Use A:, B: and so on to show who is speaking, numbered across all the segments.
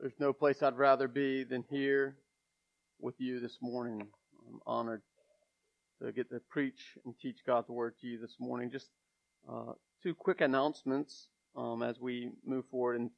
A: There's no place I'd rather be than here with you this morning. I'm honored to get to preach and teach God's word to you this morning. Just uh, two quick announcements um, as we move forward in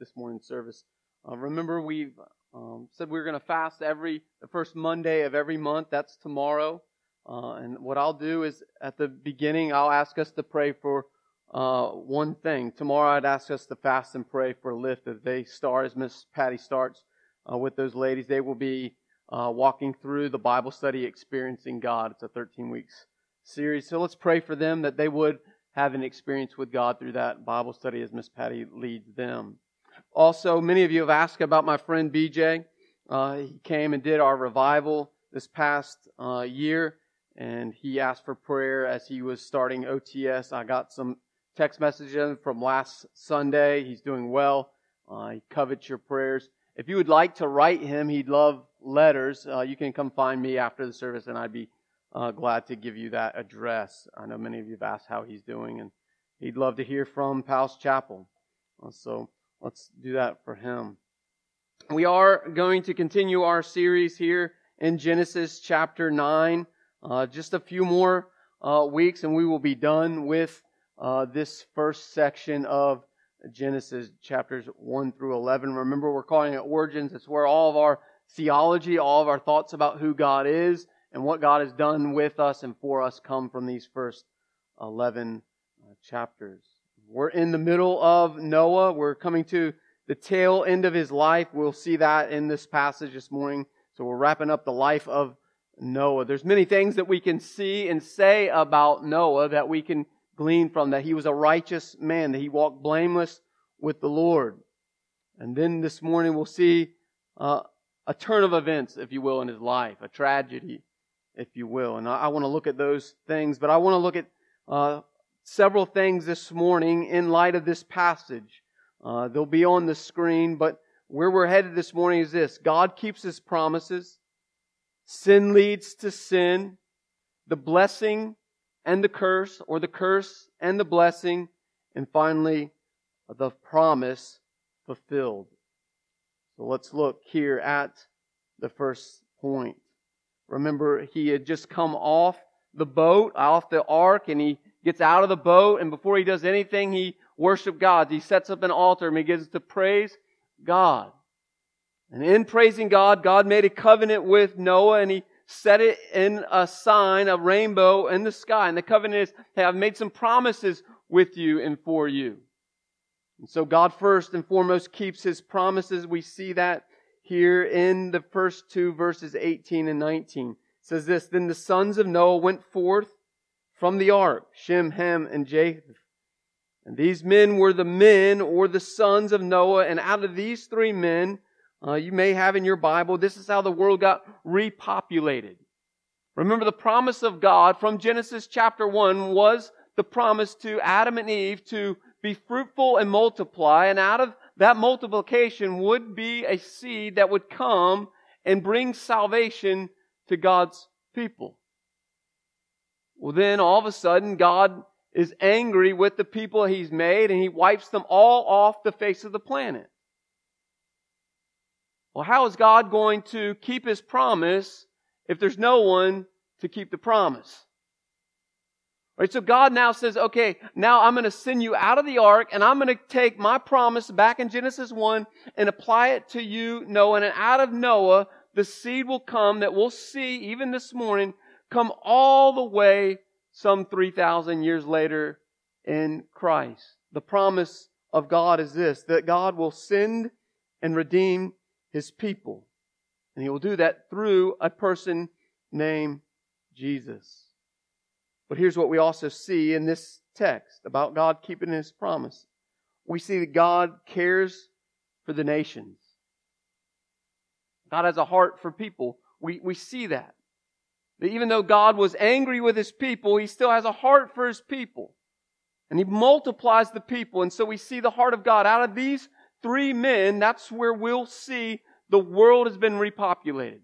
A: this morning's service. Uh, remember, we've um, said we are going to fast every the first Monday of every month. That's tomorrow. Uh, and what I'll do is at the beginning, I'll ask us to pray for uh, one thing. Tomorrow I'd ask us to fast and pray for Lift as they start, as Miss Patty starts uh, with those ladies. They will be uh, walking through the Bible study Experiencing God. It's a 13 weeks series. So let's pray for them that they would have an experience with God through that Bible study as Miss Patty leads them. Also, many of you have asked about my friend BJ. Uh, he came and did our revival this past uh, year, and he asked for prayer as he was starting OTS. I got some text message him from last Sunday. He's doing well. Uh, he covets your prayers. If you would like to write him, he'd love letters. Uh, you can come find me after the service, and I'd be uh, glad to give you that address. I know many of you have asked how he's doing, and he'd love to hear from Powell's Chapel. Uh, so let's do that for him. We are going to continue our series here in Genesis chapter 9. Uh, just a few more uh, weeks, and we will be done with uh, this first section of Genesis chapters 1 through 11. Remember, we're calling it Origins. It's where all of our theology, all of our thoughts about who God is and what God has done with us and for us come from these first 11 uh, chapters. We're in the middle of Noah. We're coming to the tail end of his life. We'll see that in this passage this morning. So we're wrapping up the life of Noah. There's many things that we can see and say about Noah that we can glean from that he was a righteous man, that he walked blameless with the Lord. And then this morning we'll see uh, a turn of events, if you will, in his life, a tragedy, if you will. And I, I want to look at those things, but I want to look at uh, several things this morning in light of this passage. Uh, they'll be on the screen, but where we're headed this morning is this God keeps his promises, sin leads to sin, the blessing and the curse, or the curse and the blessing, and finally, the promise fulfilled. So let's look here at the first point. Remember, he had just come off the boat, off the ark, and he gets out of the boat, and before he does anything, he worships God. He sets up an altar and begins to praise God. And in praising God, God made a covenant with Noah, and he set it in a sign, a rainbow in the sky. And the covenant is, hey, I've made some promises with you and for you. And so God first and foremost keeps his promises. We see that here in the first two verses 18 and 19. It says this, Then the sons of Noah went forth from the ark, Shem, Ham, and Japheth. And these men were the men or the sons of Noah, and out of these three men, uh, you may have in your Bible, this is how the world got repopulated. Remember the promise of God from Genesis chapter 1 was the promise to Adam and Eve to be fruitful and multiply, and out of that multiplication would be a seed that would come and bring salvation to God's people. Well, then all of a sudden, God is angry with the people He's made and He wipes them all off the face of the planet. Well, how is God going to keep His promise if there's no one to keep the promise? Right, so God now says, okay, now I'm going to send you out of the ark and I'm going to take my promise back in Genesis 1 and apply it to you, Noah. And out of Noah, the seed will come that we'll see even this morning come all the way some 3,000 years later in Christ. The promise of God is this, that God will send and redeem his people. And he will do that through a person named Jesus. But here's what we also see in this text about God keeping his promise. We see that God cares for the nations. God has a heart for people. We, we see that. That even though God was angry with his people, he still has a heart for his people. And he multiplies the people. And so we see the heart of God. Out of these three men, that's where we'll see the world has been repopulated.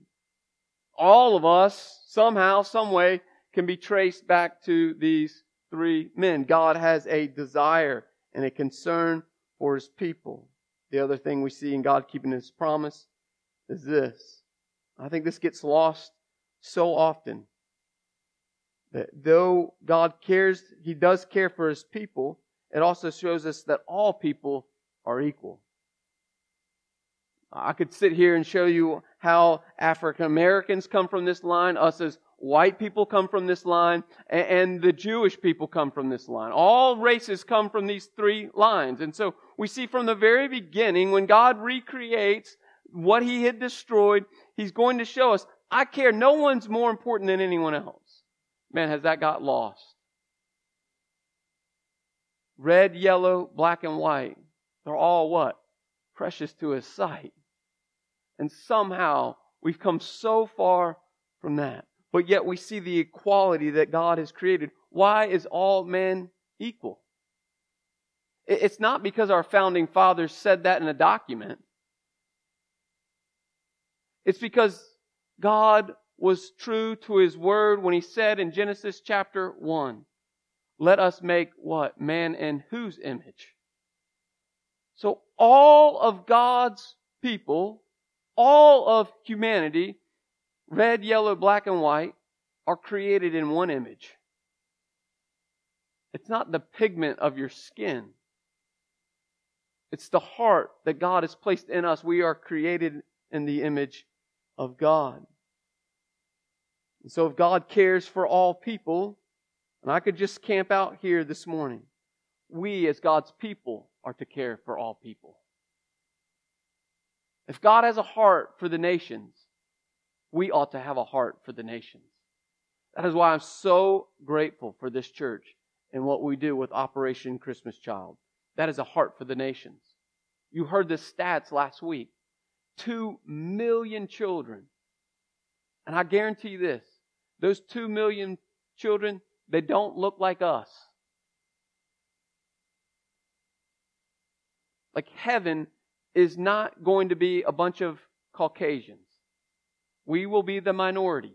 A: All of us, somehow, some way, can be traced back to these three men. God has a desire and a concern for his people. The other thing we see in God keeping his promise is this. I think this gets lost so often. That though God cares, he does care for his people, it also shows us that all people are equal. I could sit here and show you how African Americans come from this line, us as white people come from this line, and the Jewish people come from this line. All races come from these three lines. And so we see from the very beginning, when God recreates what he had destroyed, he's going to show us, I care. No one's more important than anyone else. Man, has that got lost? Red, yellow, black, and white. They're all what? Precious to his sight. And somehow we've come so far from that. But yet we see the equality that God has created. Why is all men equal? It's not because our founding fathers said that in a document. It's because God was true to his word when he said in Genesis chapter 1, let us make what? Man in whose image? So all of God's people all of humanity, red, yellow, black, and white, are created in one image. It's not the pigment of your skin. It's the heart that God has placed in us. We are created in the image of God. And so if God cares for all people, and I could just camp out here this morning, we as God's people are to care for all people. If God has a heart for the nations, we ought to have a heart for the nations. That is why I'm so grateful for this church and what we do with Operation Christmas Child. That is a heart for the nations. You heard the stats last week. Two million children. And I guarantee you this those two million children, they don't look like us. Like heaven is not going to be a bunch of Caucasians. We will be the minority.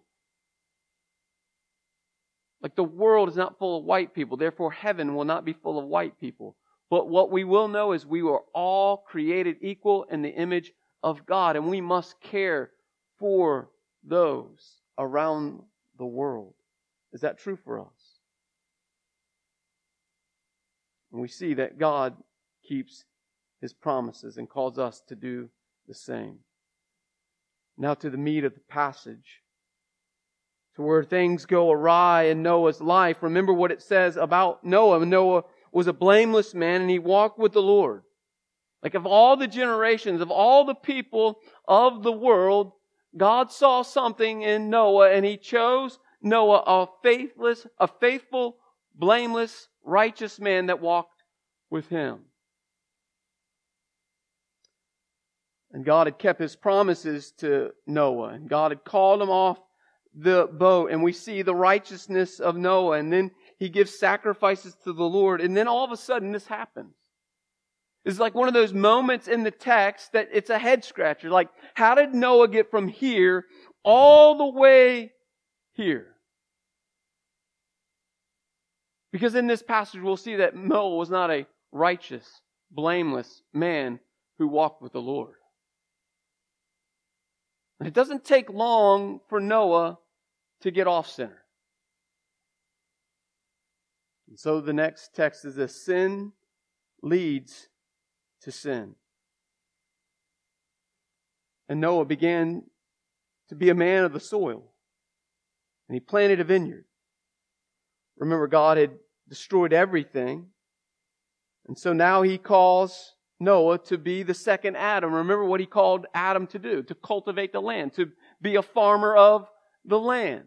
A: Like the world is not full of white people, therefore heaven will not be full of white people. But what we will know is we were all created equal in the image of God, and we must care for those around the world. Is that true for us? And we see that God keeps his promises and calls us to do the same. Now to the meat of the passage. To where things go awry in Noah's life. Remember what it says about Noah. Noah was a blameless man and he walked with the Lord. Like of all the generations, of all the people of the world, God saw something in Noah and he chose Noah, a faithless, a faithful, blameless, righteous man that walked with him. And God had kept his promises to Noah. And God had called him off the boat. And we see the righteousness of Noah. And then he gives sacrifices to the Lord. And then all of a sudden this happens. It's like one of those moments in the text that it's a head scratcher. Like, how did Noah get from here all the way here? Because in this passage we'll see that Noah was not a righteous, blameless man who walked with the Lord. And it doesn't take long for Noah to get off center. And so the next text is this sin leads to sin. And Noah began to be a man of the soil. And he planted a vineyard. Remember, God had destroyed everything. And so now he calls Noah to be the second Adam. Remember what he called Adam to do, to cultivate the land, to be a farmer of the land.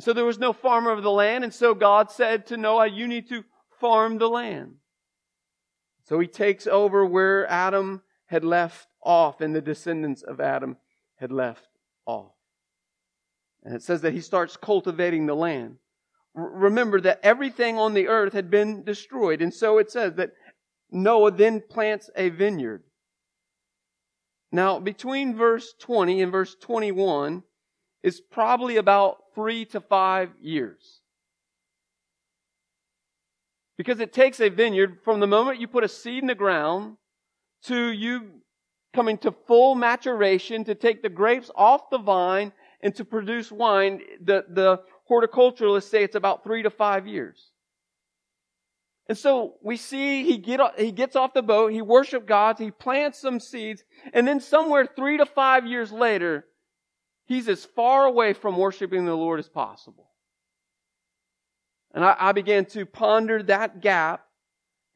A: So there was no farmer of the land, and so God said to Noah, you need to farm the land. So he takes over where Adam had left off and the descendants of Adam had left off. And it says that he starts cultivating the land. remember that everything on the earth had been destroyed. And so it says that Noah then plants a vineyard. Now, between verse 20 and verse 21 is probably about three to five years. Because it takes a vineyard from the moment you put a seed in the ground to you coming to full maturation, to take the grapes off the vine and to produce wine, the, the horticulturalists say it's about three to five years. And so we see he get he gets off the boat, he worships God, he plants some seeds, and then somewhere three to five years later, he's as far away from worshiping the Lord as possible. And I, I began to ponder that gap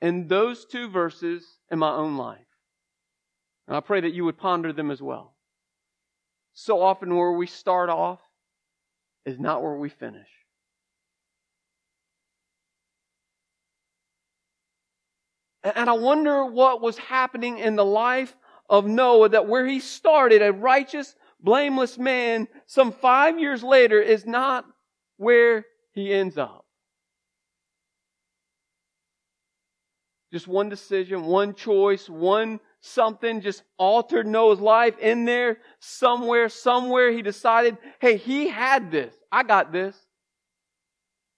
A: in those two verses in my own life. And I pray that you would ponder them as well. So often where we start off is not where we finish. And I wonder what was happening in the life of Noah that where he started, a righteous, blameless man, some five years later is not where he ends up. Just one decision, one choice, one something just altered Noah's life in there somewhere, somewhere he decided, hey, he had this. I got this.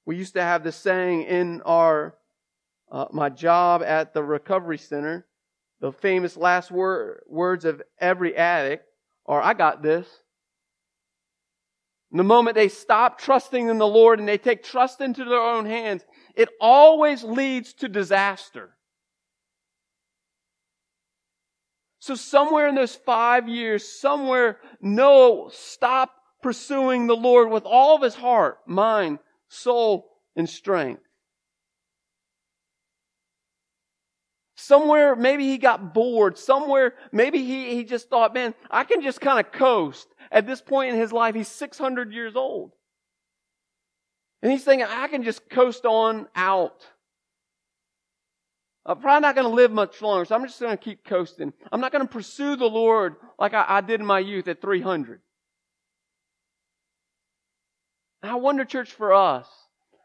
A: We used to have this saying in our, uh, my job at the recovery center. The famous last word, words of every addict are, I got this. the moment they stop trusting in the Lord and they take trust into their own hands, it always leads to disaster. So somewhere in those five years, somewhere Noah stopped pursuing the Lord with all of his heart, mind, soul, and strength. Somewhere, maybe he got bored. Somewhere, maybe he, he just thought, man, I can just kind of coast. At this point in his life, he's 600 years old. And he's thinking, I can just coast on out. I'm probably not going to live much longer, so I'm just going to keep coasting. I'm not going to pursue the Lord like I, I did in my youth at 300. And I wonder, church, for us,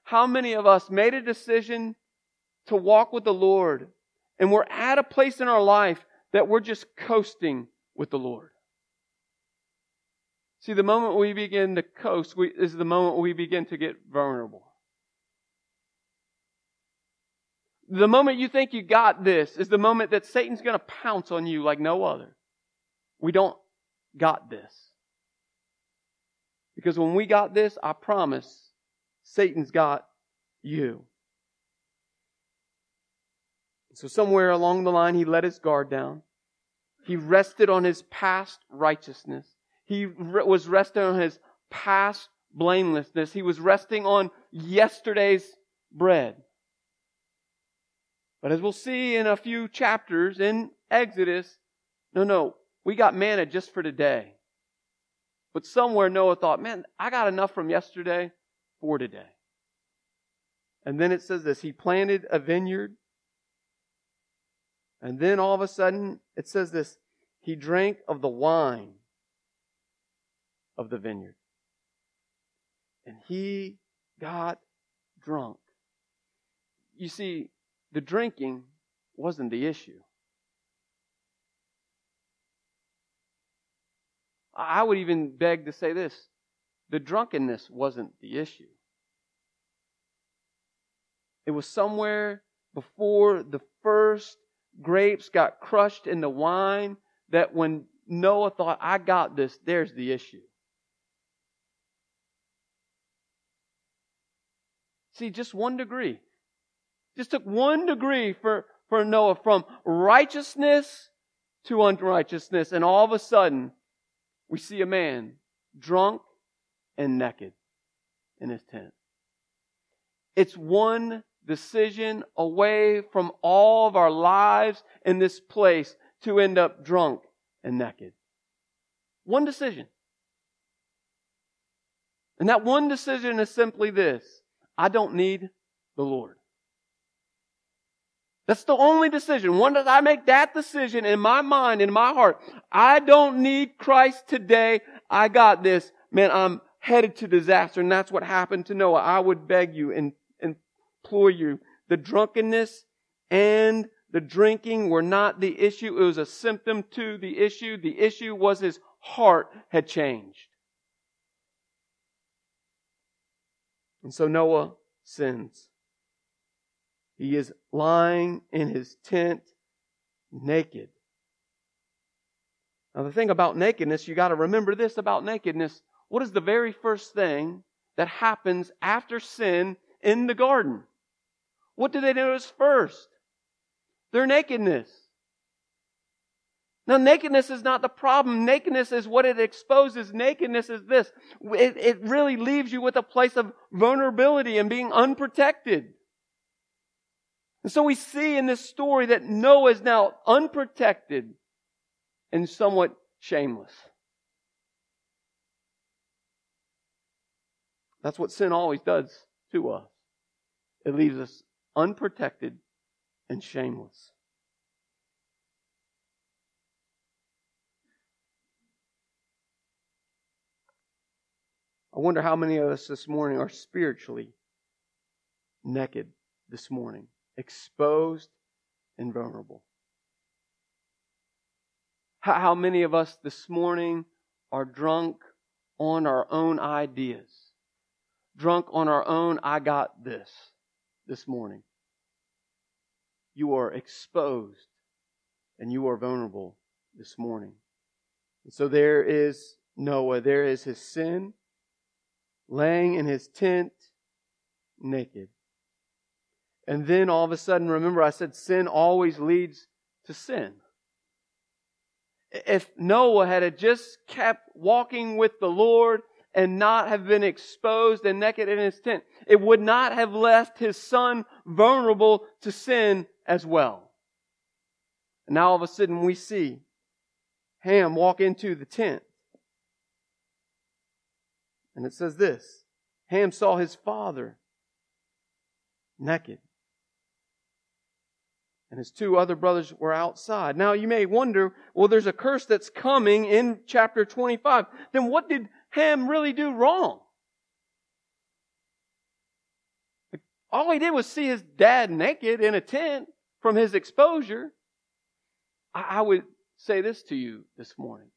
A: how many of us made a decision to walk with the Lord and we're at a place in our life that we're just coasting with the Lord. See, the moment we begin to coast we, is the moment we begin to get vulnerable. The moment you think you got this is the moment that Satan's going to pounce on you like no other. We don't got this. Because when we got this, I promise, Satan's got you. So somewhere along the line, he let his guard down. He rested on his past righteousness. He was resting on his past blamelessness. He was resting on yesterday's bread. But as we'll see in a few chapters in Exodus, no, no, we got manna just for today. But somewhere Noah thought, man, I got enough from yesterday for today. And then it says this He planted a vineyard. And then all of a sudden, it says this He drank of the wine of the vineyard. And he got drunk. You see, the drinking wasn't the issue. I would even beg to say this the drunkenness wasn't the issue. It was somewhere before the first grapes got crushed in the wine that when Noah thought, I got this, there's the issue. See, just one degree. Just took one degree for, for Noah from righteousness to unrighteousness. And all of a sudden, we see a man drunk and naked in his tent. It's one decision away from all of our lives in this place to end up drunk and naked. One decision. And that one decision is simply this I don't need the Lord. That's the only decision. When I make that decision in my mind, in my heart, I don't need Christ today. I got this. Man, I'm headed to disaster. And that's what happened to Noah. I would beg you and implore you. The drunkenness and the drinking were not the issue. It was a symptom to the issue. The issue was his heart had changed. And so Noah sins. He is lying in his tent naked. Now, the thing about nakedness, you got to remember this about nakedness. What is the very first thing that happens after sin in the garden? What do they notice first? Their nakedness. Now, nakedness is not the problem. Nakedness is what it exposes. Nakedness is this. It, it really leaves you with a place of vulnerability and being unprotected. And so we see in this story that Noah is now unprotected and somewhat shameless. That's what sin always does to us. It leaves us unprotected and shameless. I wonder how many of us this morning are spiritually naked this morning, exposed and vulnerable. How many of us this morning are drunk on our own ideas? Drunk on our own, I got this this morning. You are exposed and you are vulnerable this morning. And so there is Noah, there is his sin, laying in his tent naked. And then all of a sudden, remember I said sin always leads to sin if Noah had just kept walking with the Lord and not have been exposed and naked in his tent, it would not have left his son vulnerable to sin as well. And now all of a sudden we see Ham walk into the tent. And it says this Ham saw his father naked and his two other brothers were outside. Now you may wonder, well, there's a curse that's coming in chapter 25. Then what did Ham really do wrong? All he did was see his dad naked in a tent from his exposure. I would say this to you this morning.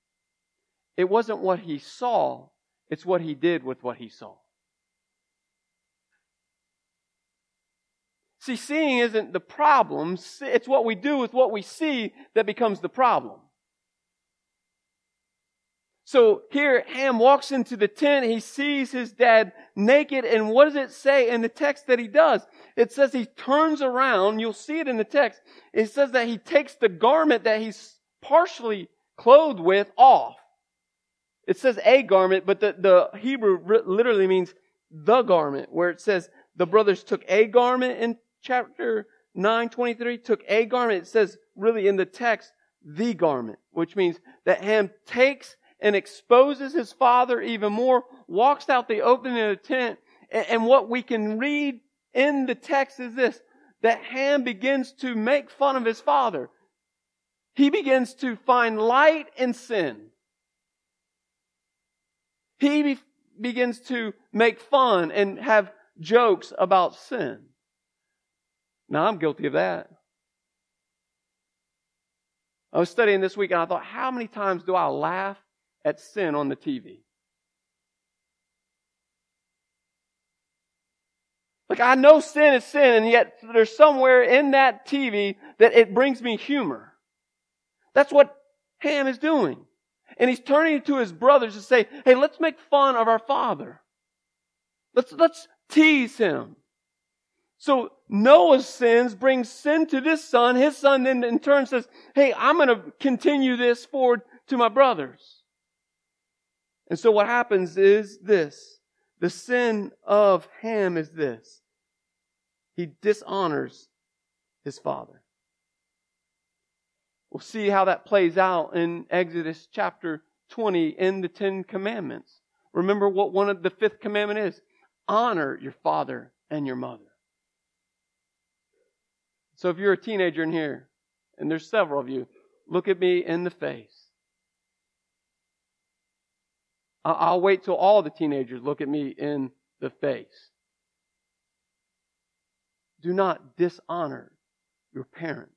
A: It wasn't what he saw, it's what he did with what he saw. See, seeing isn't the problem. It's what we do with what we see that becomes the problem. So here, Ham walks into the tent. He sees his dad naked. And what does it say in the text that he does? It says he turns around. You'll see it in the text. It says that he takes the garment that he's partially clothed with off. It says a garment, but the, the Hebrew literally means the garment, where it says the brothers took a garment in chapter 9, 23 took a garment. It says really in the text, the garment, which means that Ham takes and exposes his father even more, walks out the opening of the tent, and what we can read in the text is this, that Ham begins to make fun of his father. He begins to find light in sin. He be- begins to make fun and have jokes about sin. Now, I'm guilty of that. I was studying this week and I thought, how many times do I laugh at sin on the TV? Like, I know sin is sin, and yet there's somewhere in that TV that it brings me humor. That's what Ham is doing. And he's turning to his brothers to say, hey, let's make fun of our father. Let's, let's tease him. So Noah's sins bring sin to this son. His son then in turn says, Hey, I'm going to continue this forward to my brothers. And so what happens is this. The sin of Ham is this. He dishonors his father. We'll see how that plays out in Exodus chapter 20 in the Ten Commandments. Remember what one of the fifth commandment is? Honor your father and your mother. So if you're a teenager in here, and there's several of you, look at me in the face. I'll wait till all the teenagers look at me in the face. Do not dishonor your parents.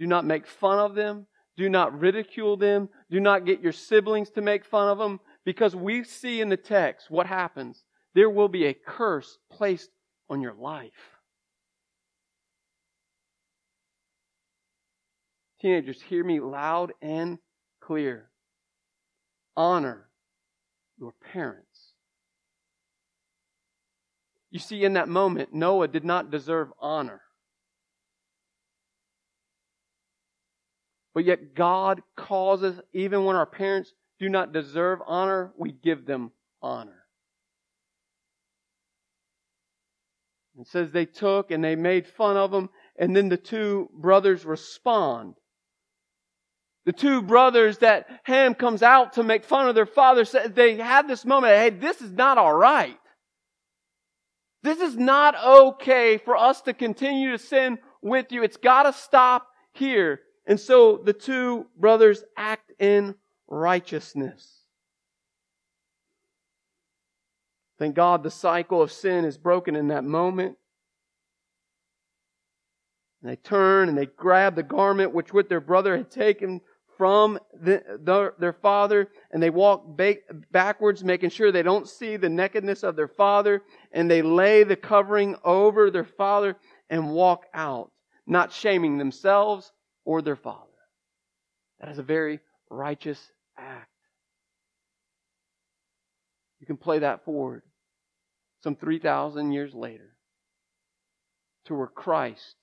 A: Do not make fun of them. Do not ridicule them. Do not get your siblings to make fun of them because we see in the text what happens. There will be a curse placed on your life. Teenagers, hear me loud and clear. Honor your parents. You see, in that moment, Noah did not deserve honor. But yet, God causes, even when our parents do not deserve honor, we give them honor. It says they took and they made fun of him, and then the two brothers respond. The two brothers that Ham comes out to make fun of their father, said they have this moment, hey, this is not alright. This is not okay for us to continue to sin with you. It's gotta stop here. And so the two brothers act in righteousness. Thank God the cycle of sin is broken in that moment. And they turn and they grab the garment which what their brother had taken from the, the, their father and they walk ba- backwards, making sure they don't see the nakedness of their father, and they lay the covering over their father and walk out, not shaming themselves or their father. That is a very righteous act. You can play that forward some 3,000 years later to where Christ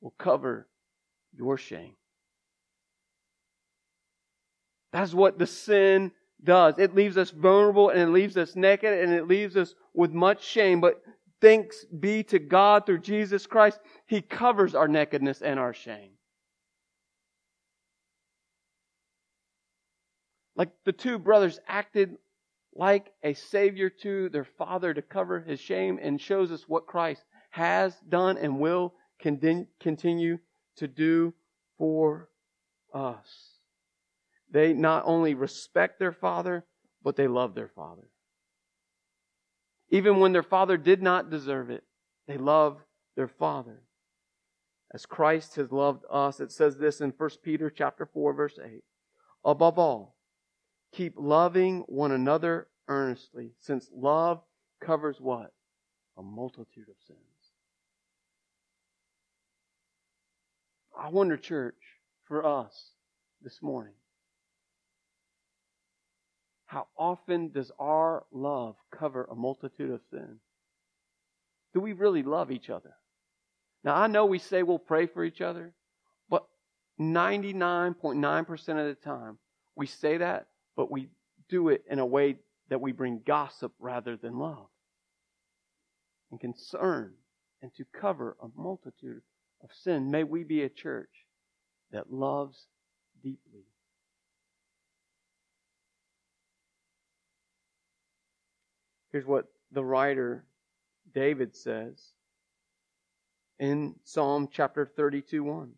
A: will cover your shame. That's what the sin does. It leaves us vulnerable and it leaves us naked and it leaves us with much shame. But thanks be to God through Jesus Christ, He covers our nakedness and our shame. Like the two brothers acted like a savior to their father to cover his shame and shows us what Christ has done and will continue to do for us. They not only respect their father, but they love their father. Even when their father did not deserve it, they love their father. As Christ has loved us, it says this in 1 Peter chapter 4 verse 8. Above all, keep loving one another earnestly, since love covers what? A multitude of sins. I wonder, church, for us this morning, how often does our love cover a multitude of sins? Do we really love each other? Now, I know we say we'll pray for each other, but 99.9% of the time, we say that, but we do it in a way that we bring gossip rather than love and concern and to cover a multitude of sin. May we be a church that loves deeply Here's what the writer David says in Psalm chapter 32 1.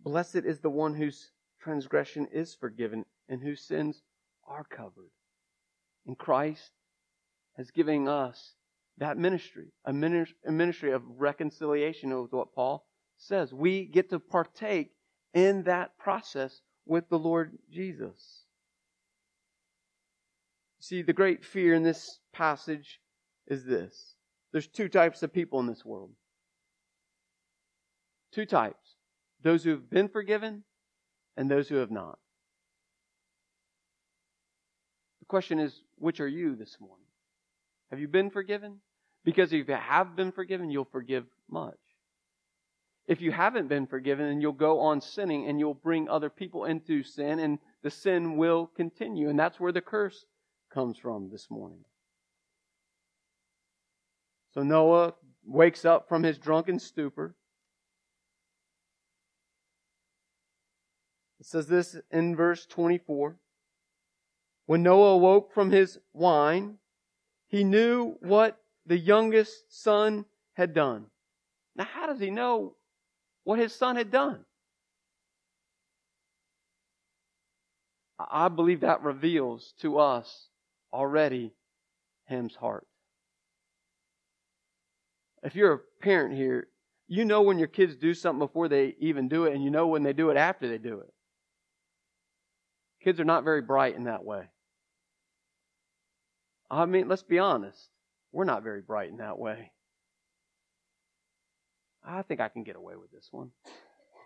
A: Blessed is the one whose transgression is forgiven and whose sins are covered. And Christ has given us that ministry, a ministry of reconciliation is what Paul says. We get to partake in that process with the Lord Jesus. See, the great fear in this passage is this there's two types of people in this world. Two types those who have been forgiven and those who have not. The question is, which are you this morning? Have you been forgiven? Because if you have been forgiven, you'll forgive much. If you haven't been forgiven, then you'll go on sinning and you'll bring other people into sin, and the sin will continue. And that's where the curse comes from this morning. So Noah wakes up from his drunken stupor. It says this in verse 24. When Noah awoke from his wine, he knew what the youngest son had done. Now, how does he know what his son had done? I believe that reveals to us already Ham's heart. If you're a parent here, you know when your kids do something before they even do it, and you know when they do it after they do it. Kids are not very bright in that way. I mean, let's be honest. We're not very bright in that way. I think I can get away with this one.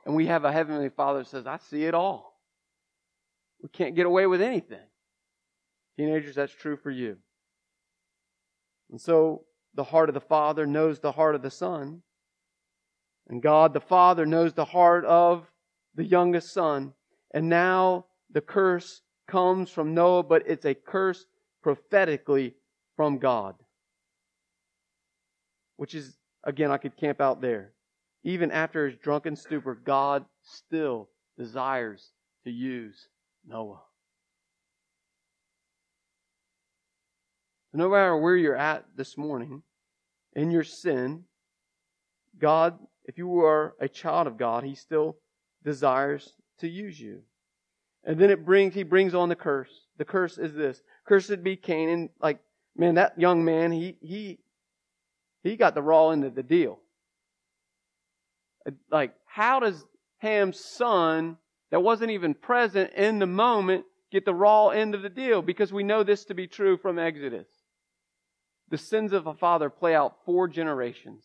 A: And we have a Heavenly Father that says, I see it all. We can't get away with anything. Teenagers, that's true for you. And so the heart of the Father knows the heart of the Son. And God the Father knows the heart of the youngest son. And now the curse comes from Noah, but it's a curse prophetically from God. Which is, again, I could camp out there. Even after his drunken stupor, God still desires to use Noah. No matter where you're at this morning in your sin, God, if you are a child of God, He still desires to use you. And then it brings, He brings on the curse. The curse is this. Cursed be Canaan. Like, man, that young man, he, he, he got the raw end of the deal. Like, how does Ham's son that wasn't even present in the moment get the raw end of the deal? Because we know this to be true from Exodus. The sins of a father play out four generations.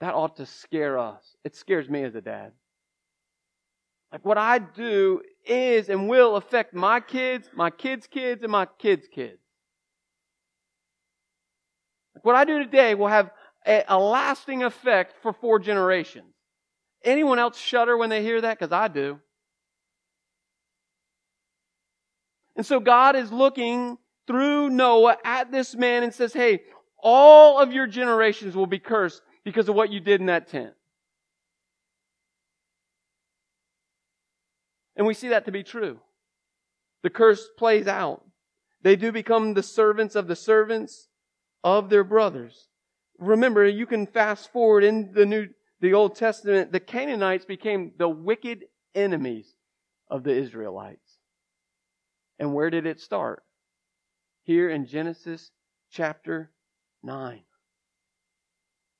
A: That ought to scare us. It scares me as a dad. Like what I do is and will affect my kids, my kids' kids, and my kids' kids. Like what I do today will have a, a lasting effect for four generations. Anyone else shudder when they hear that? Because I do. And so God is looking through Noah at this man and says, Hey, all of your generations will be cursed because of what you did in that tent. And we see that to be true. The curse plays out. They do become the servants of the servants of their brothers. Remember, you can fast forward in the New, the Old Testament, the Canaanites became the wicked enemies of the Israelites. And where did it start? Here in Genesis chapter 9.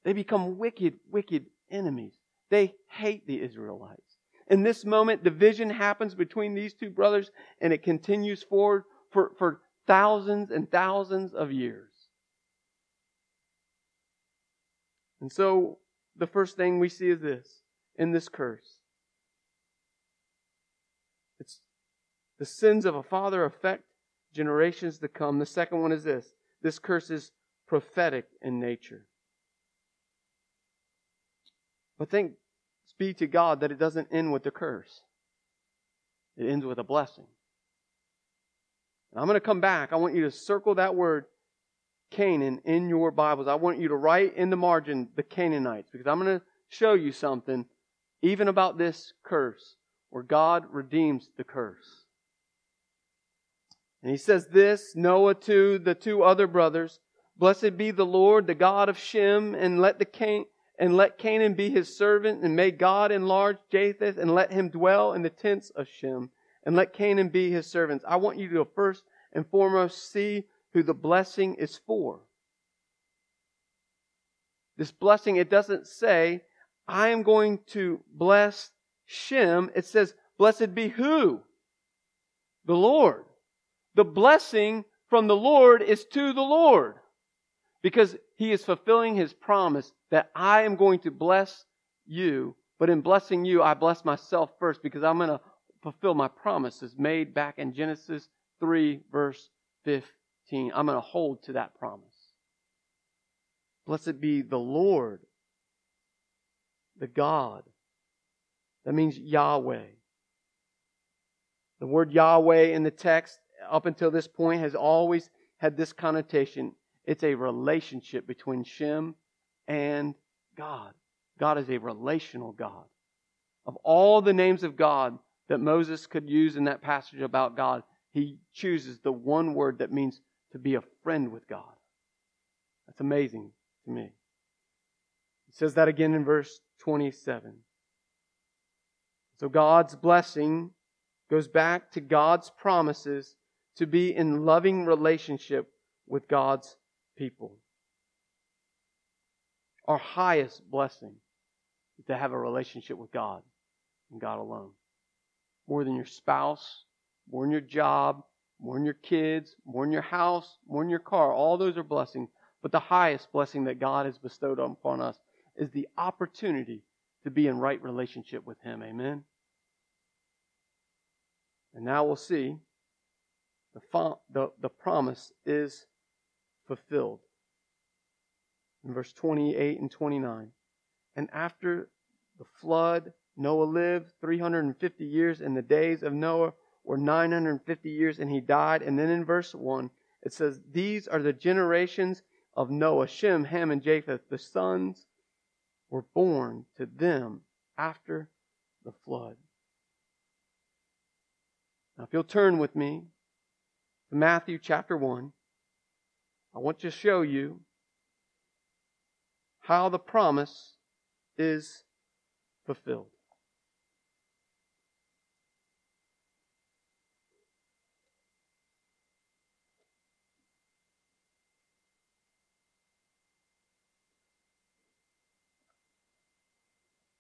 A: They become wicked, wicked enemies. They hate the Israelites. In this moment, division happens between these two brothers and it continues forward for, for thousands and thousands of years. And so, the first thing we see is this in this curse. It's the sins of a father affect generations to come. The second one is this this curse is prophetic in nature. But thanks be to God that it doesn't end with the curse, it ends with a blessing. And I'm going to come back. I want you to circle that word Canaan in your Bibles. I want you to write in the margin the Canaanites because I'm going to show you something even about this curse where God redeems the curse. And he says this, Noah to the two other brothers, Blessed be the Lord, the God of Shem, and let the Can- and let Canaan be his servant, and may God enlarge Japheth, and let him dwell in the tents of Shem, and let Canaan be his servants. I want you to first and foremost see who the blessing is for. This blessing, it doesn't say, I am going to bless Shem. It says, Blessed be who? The Lord the blessing from the Lord is to the Lord. Because he is fulfilling his promise that I am going to bless you, but in blessing you, I bless myself first because I'm going to fulfill my promises made back in Genesis 3, verse 15. I'm going to hold to that promise. Blessed be the Lord, the God. That means Yahweh. The word Yahweh in the text up until this point has always had this connotation. It's a relationship between Shem and God. God is a relational God. Of all the names of God that Moses could use in that passage about God, he chooses the one word that means to be a friend with God. That's amazing to me. He says that again in verse 27. So God's blessing goes back to God's promises to be in loving relationship with God's people. Our highest blessing is to have a relationship with God and God alone. More than your spouse, more than your job, more than your kids, more than your house, more than your car. All those are blessings. But the highest blessing that God has bestowed upon us is the opportunity to be in right relationship with Him. Amen. And now we'll see the, the, the promise is fulfilled. In verse 28 and 29. And after the flood, Noah lived 350 years, and the days of Noah were 950 years, and he died. And then in verse 1, it says, These are the generations of Noah, Shem, Ham, and Japheth. The sons were born to them after the flood. Now, if you'll turn with me Matthew chapter 1, I want to show you how the promise is fulfilled.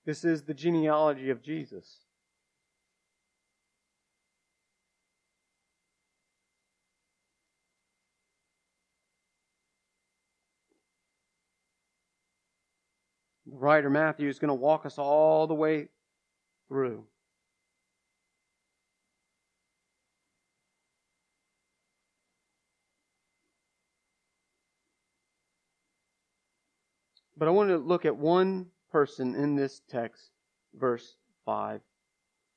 A: This is the genealogy of Jesus. Writer Matthew is going to walk us all the way through. But I want to look at one person in this text, verse 5.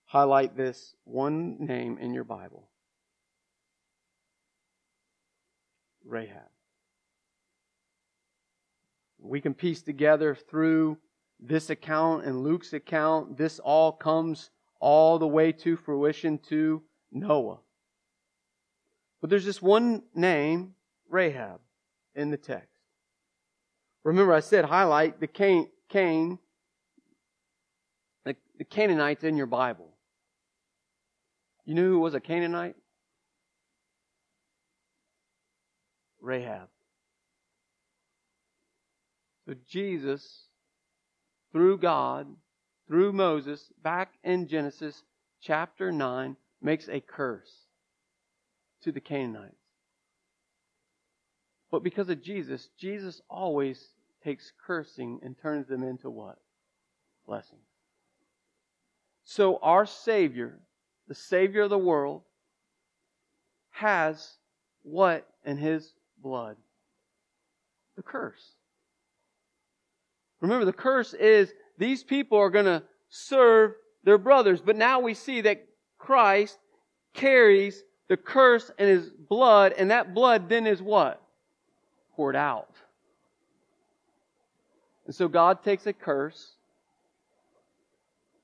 A: Highlight this one name in your Bible Rahab. We can piece together through this account and Luke's account, this all comes all the way to fruition to Noah. But there's just one name, Rahab, in the text. Remember, I said highlight the Cain, Cain the, the Canaanites in your Bible. You knew who was a Canaanite? Rahab. So Jesus, through God, through Moses, back in Genesis chapter 9, makes a curse to the Canaanites. But because of Jesus, Jesus always takes cursing and turns them into what? Blessing. So our Savior, the Savior of the world, has what in His blood? The curse. Remember, the curse is these people are going to serve their brothers. But now we see that Christ carries the curse in his blood, and that blood then is what? Poured out. And so God takes a curse,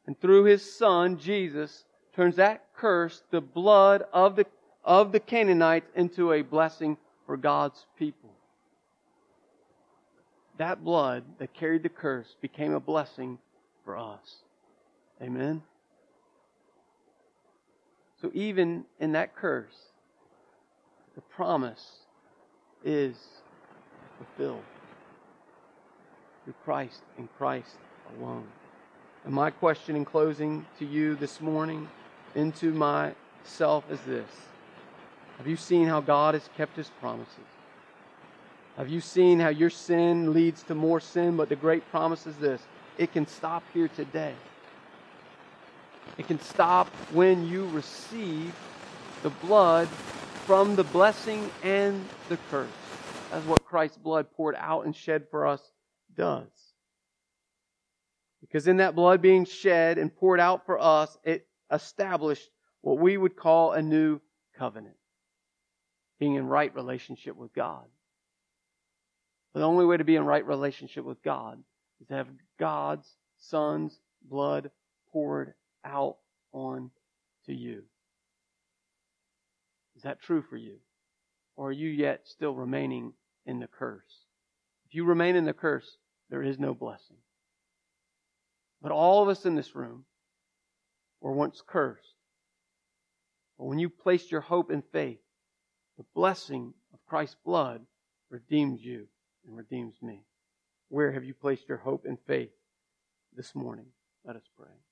A: and through his son, Jesus, turns that curse, the blood of the, of the Canaanites, into a blessing for God's people that blood that carried the curse became a blessing for us. Amen? So even in that curse, the promise is fulfilled through Christ and Christ alone. And my question in closing to you this morning, into myself, is this Have you seen how God has kept his promises? Have you seen how your sin leads to more sin? But the great promise is this it can stop here today. It can stop when you receive the blood from the blessing and the curse. That's what Christ's blood poured out and shed for us does. Because in that blood being shed and poured out for us, it established what we would call a new covenant, being in right relationship with God. The only way to be in right relationship with God is to have God's Son's blood poured out on to you. Is that true for you? Or are you yet still remaining in the curse? If you remain in the curse, there is no blessing. But all of us in this room were once cursed. But when you placed your hope and faith, the blessing of Christ's blood redeemed you and redeems me. Where have you placed your hope and faith this morning? Let us pray.